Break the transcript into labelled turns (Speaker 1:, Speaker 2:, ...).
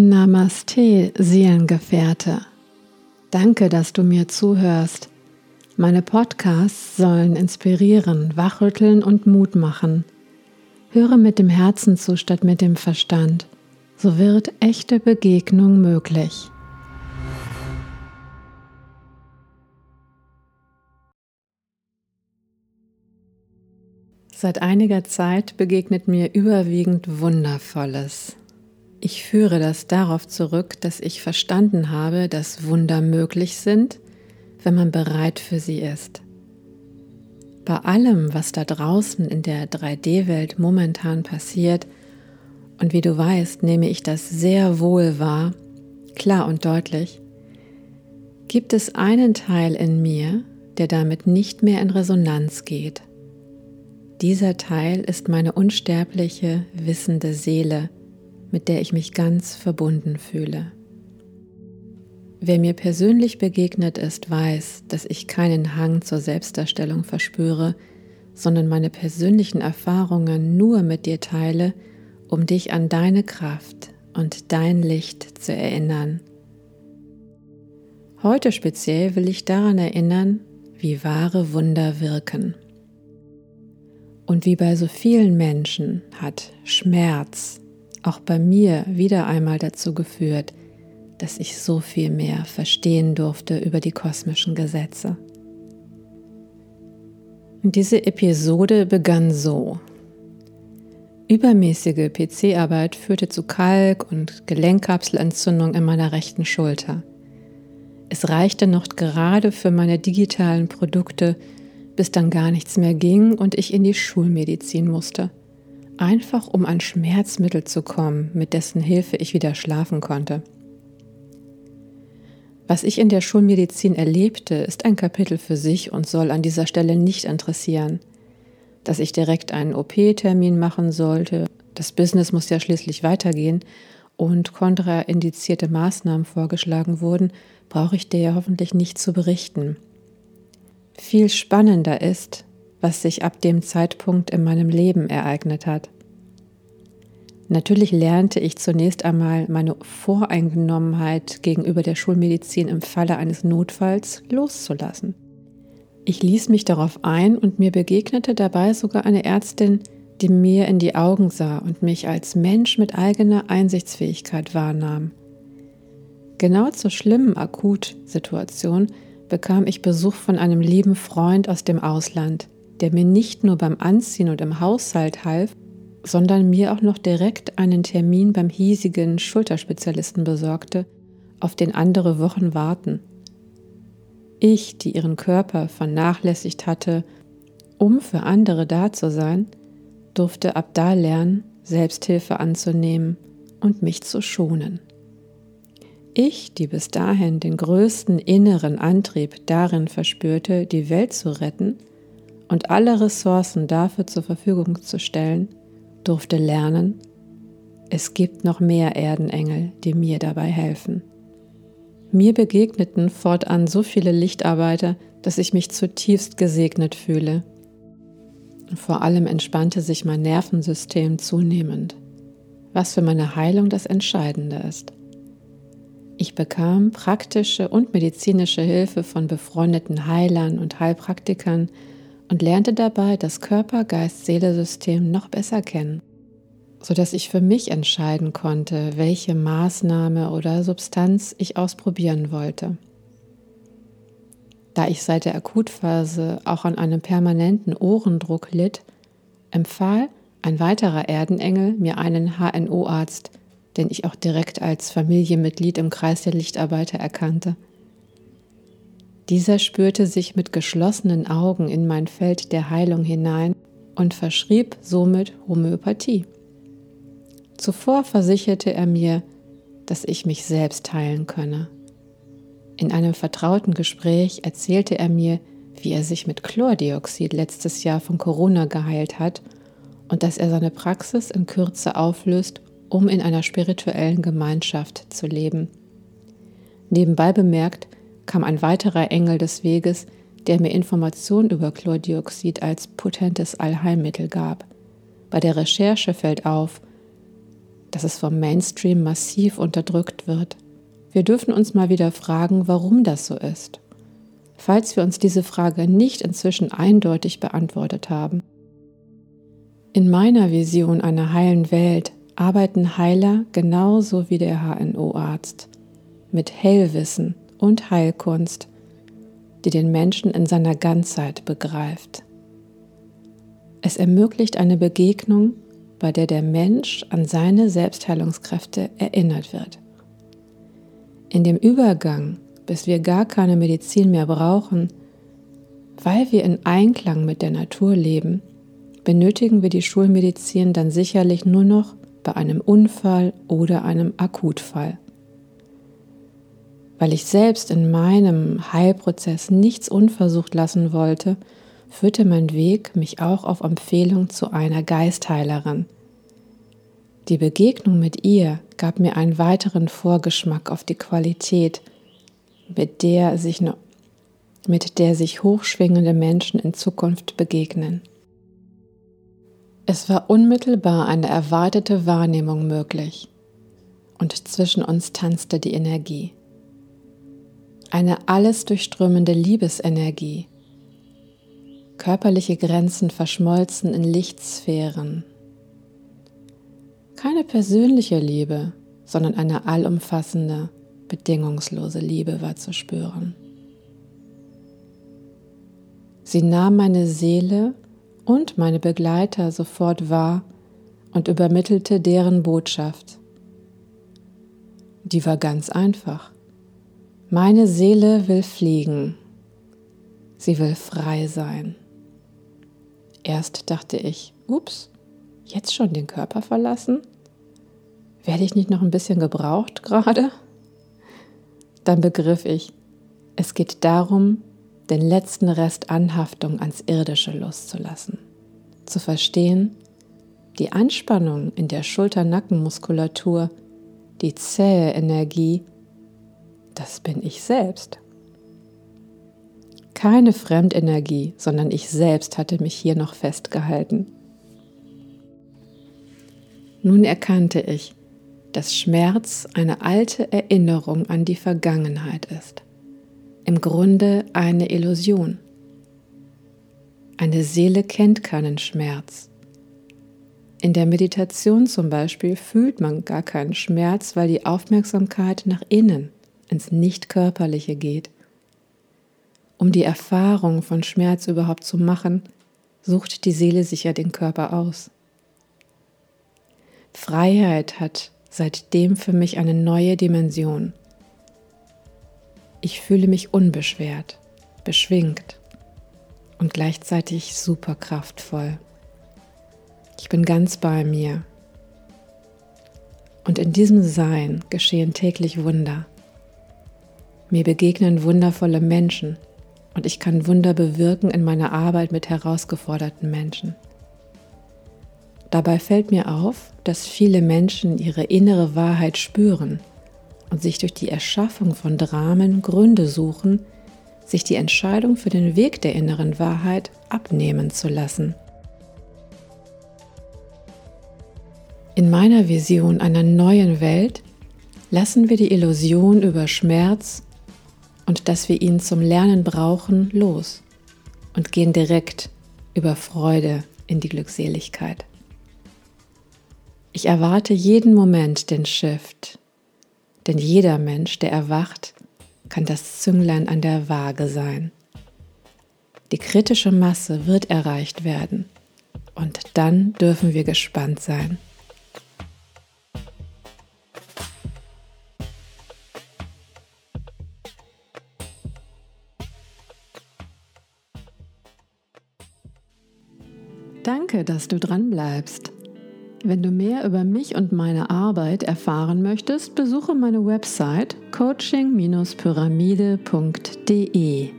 Speaker 1: Namaste, Seelengefährte. Danke, dass du mir zuhörst. Meine Podcasts sollen inspirieren, wachrütteln und Mut machen. Höre mit dem Herzen zu statt mit dem Verstand. So wird echte Begegnung möglich. Seit einiger Zeit begegnet mir überwiegend Wundervolles. Ich führe das darauf zurück, dass ich verstanden habe, dass Wunder möglich sind, wenn man bereit für sie ist. Bei allem, was da draußen in der 3D-Welt momentan passiert, und wie du weißt, nehme ich das sehr wohl wahr, klar und deutlich, gibt es einen Teil in mir, der damit nicht mehr in Resonanz geht. Dieser Teil ist meine unsterbliche, wissende Seele, mit der ich mich ganz verbunden fühle. Wer mir persönlich begegnet ist, weiß, dass ich keinen Hang zur Selbstdarstellung verspüre, sondern meine persönlichen Erfahrungen nur mit dir teile, um dich an deine Kraft und dein Licht zu erinnern. Heute speziell will ich daran erinnern, wie wahre Wunder wirken. Und wie bei so vielen Menschen hat Schmerz auch bei mir wieder einmal dazu geführt, dass ich so viel mehr verstehen durfte über die kosmischen Gesetze. Und diese Episode begann so. Übermäßige PC-Arbeit führte zu Kalk- und Gelenkkapselentzündung in meiner rechten Schulter. Es reichte noch gerade für meine digitalen Produkte, bis dann gar nichts mehr ging und ich in die Schulmedizin musste. Einfach um an Schmerzmittel zu kommen, mit dessen Hilfe ich wieder schlafen konnte. Was ich in der Schulmedizin erlebte, ist ein Kapitel für sich und soll an dieser Stelle nicht interessieren. Dass ich direkt einen OP-Termin machen sollte, das Business muss ja schließlich weitergehen und kontraindizierte Maßnahmen vorgeschlagen wurden, brauche ich dir ja hoffentlich nicht zu berichten. Viel spannender ist, was sich ab dem Zeitpunkt in meinem Leben ereignet hat. Natürlich lernte ich zunächst einmal meine Voreingenommenheit gegenüber der Schulmedizin im Falle eines Notfalls loszulassen. Ich ließ mich darauf ein und mir begegnete dabei sogar eine Ärztin, die mir in die Augen sah und mich als Mensch mit eigener Einsichtsfähigkeit wahrnahm. Genau zur schlimmen Akutsituation bekam ich Besuch von einem lieben Freund aus dem Ausland, der mir nicht nur beim Anziehen und im Haushalt half, sondern mir auch noch direkt einen Termin beim hiesigen Schulterspezialisten besorgte, auf den andere Wochen warten. Ich, die ihren Körper vernachlässigt hatte, um für andere da zu sein, durfte ab da lernen, Selbsthilfe anzunehmen und mich zu schonen. Ich, die bis dahin den größten inneren Antrieb darin verspürte, die Welt zu retten und alle Ressourcen dafür zur Verfügung zu stellen, durfte lernen, es gibt noch mehr Erdenengel, die mir dabei helfen. Mir begegneten fortan so viele Lichtarbeiter, dass ich mich zutiefst gesegnet fühle. Vor allem entspannte sich mein Nervensystem zunehmend, was für meine Heilung das Entscheidende ist. Ich bekam praktische und medizinische Hilfe von befreundeten Heilern und Heilpraktikern und lernte dabei das Körper-Geist-Seele-System noch besser kennen, sodass ich für mich entscheiden konnte, welche Maßnahme oder Substanz ich ausprobieren wollte. Da ich seit der Akutphase auch an einem permanenten Ohrendruck litt, empfahl ein weiterer Erdenengel mir einen HNO-Arzt, den ich auch direkt als Familienmitglied im Kreis der Lichtarbeiter erkannte. Dieser spürte sich mit geschlossenen Augen in mein Feld der Heilung hinein und verschrieb somit Homöopathie. Zuvor versicherte er mir, dass ich mich selbst heilen könne. In einem vertrauten Gespräch erzählte er mir, wie er sich mit Chlordioxid letztes Jahr von Corona geheilt hat und dass er seine Praxis in Kürze auflöst um in einer spirituellen Gemeinschaft zu leben. Nebenbei bemerkt kam ein weiterer Engel des Weges, der mir Informationen über Chlordioxid als potentes Allheilmittel gab. Bei der Recherche fällt auf, dass es vom Mainstream massiv unterdrückt wird. Wir dürfen uns mal wieder fragen, warum das so ist. Falls wir uns diese Frage nicht inzwischen eindeutig beantwortet haben. In meiner Vision einer heilen Welt arbeiten Heiler genauso wie der HNO-Arzt mit Hellwissen und Heilkunst, die den Menschen in seiner Ganzheit begreift. Es ermöglicht eine Begegnung, bei der der Mensch an seine Selbstheilungskräfte erinnert wird. In dem Übergang, bis wir gar keine Medizin mehr brauchen, weil wir in Einklang mit der Natur leben, benötigen wir die Schulmedizin dann sicherlich nur noch bei einem Unfall oder einem Akutfall. Weil ich selbst in meinem Heilprozess nichts unversucht lassen wollte, führte mein Weg mich auch auf Empfehlung zu einer Geistheilerin. Die Begegnung mit ihr gab mir einen weiteren Vorgeschmack auf die Qualität, mit der sich, mit der sich hochschwingende Menschen in Zukunft begegnen. Es war unmittelbar eine erwartete Wahrnehmung möglich, und zwischen uns tanzte die Energie. Eine alles durchströmende Liebesenergie, körperliche Grenzen verschmolzen in Lichtsphären. Keine persönliche Liebe, sondern eine allumfassende, bedingungslose Liebe war zu spüren. Sie nahm meine Seele und meine Begleiter sofort wahr und übermittelte deren Botschaft. Die war ganz einfach. Meine Seele will fliegen. Sie will frei sein. Erst dachte ich, ups, jetzt schon den Körper verlassen? Werde ich nicht noch ein bisschen gebraucht gerade? Dann begriff ich, es geht darum, den letzten Rest Anhaftung ans Irdische loszulassen. Zu verstehen, die Anspannung in der Schulter-Nackenmuskulatur, die zähe Energie, das bin ich selbst. Keine Fremdenergie, sondern ich selbst hatte mich hier noch festgehalten. Nun erkannte ich, dass Schmerz eine alte Erinnerung an die Vergangenheit ist. Im Grunde eine Illusion. Eine Seele kennt keinen Schmerz. In der Meditation zum Beispiel fühlt man gar keinen Schmerz, weil die Aufmerksamkeit nach innen, ins Nicht-Körperliche geht. Um die Erfahrung von Schmerz überhaupt zu machen, sucht die Seele sich ja den Körper aus. Freiheit hat seitdem für mich eine neue Dimension. Ich fühle mich unbeschwert, beschwingt und gleichzeitig super kraftvoll. Ich bin ganz bei mir. Und in diesem Sein geschehen täglich Wunder. Mir begegnen wundervolle Menschen und ich kann Wunder bewirken in meiner Arbeit mit herausgeforderten Menschen. Dabei fällt mir auf, dass viele Menschen ihre innere Wahrheit spüren und sich durch die Erschaffung von Dramen Gründe suchen, sich die Entscheidung für den Weg der inneren Wahrheit abnehmen zu lassen. In meiner Vision einer neuen Welt lassen wir die Illusion über Schmerz und dass wir ihn zum Lernen brauchen los und gehen direkt über Freude in die Glückseligkeit. Ich erwarte jeden Moment den Shift, denn jeder Mensch, der erwacht, kann das Zünglein an der Waage sein. Die kritische Masse wird erreicht werden und dann dürfen wir gespannt sein. Danke, dass du dran bleibst. Wenn du mehr über mich und meine Arbeit erfahren möchtest, besuche meine Website coaching-pyramide.de.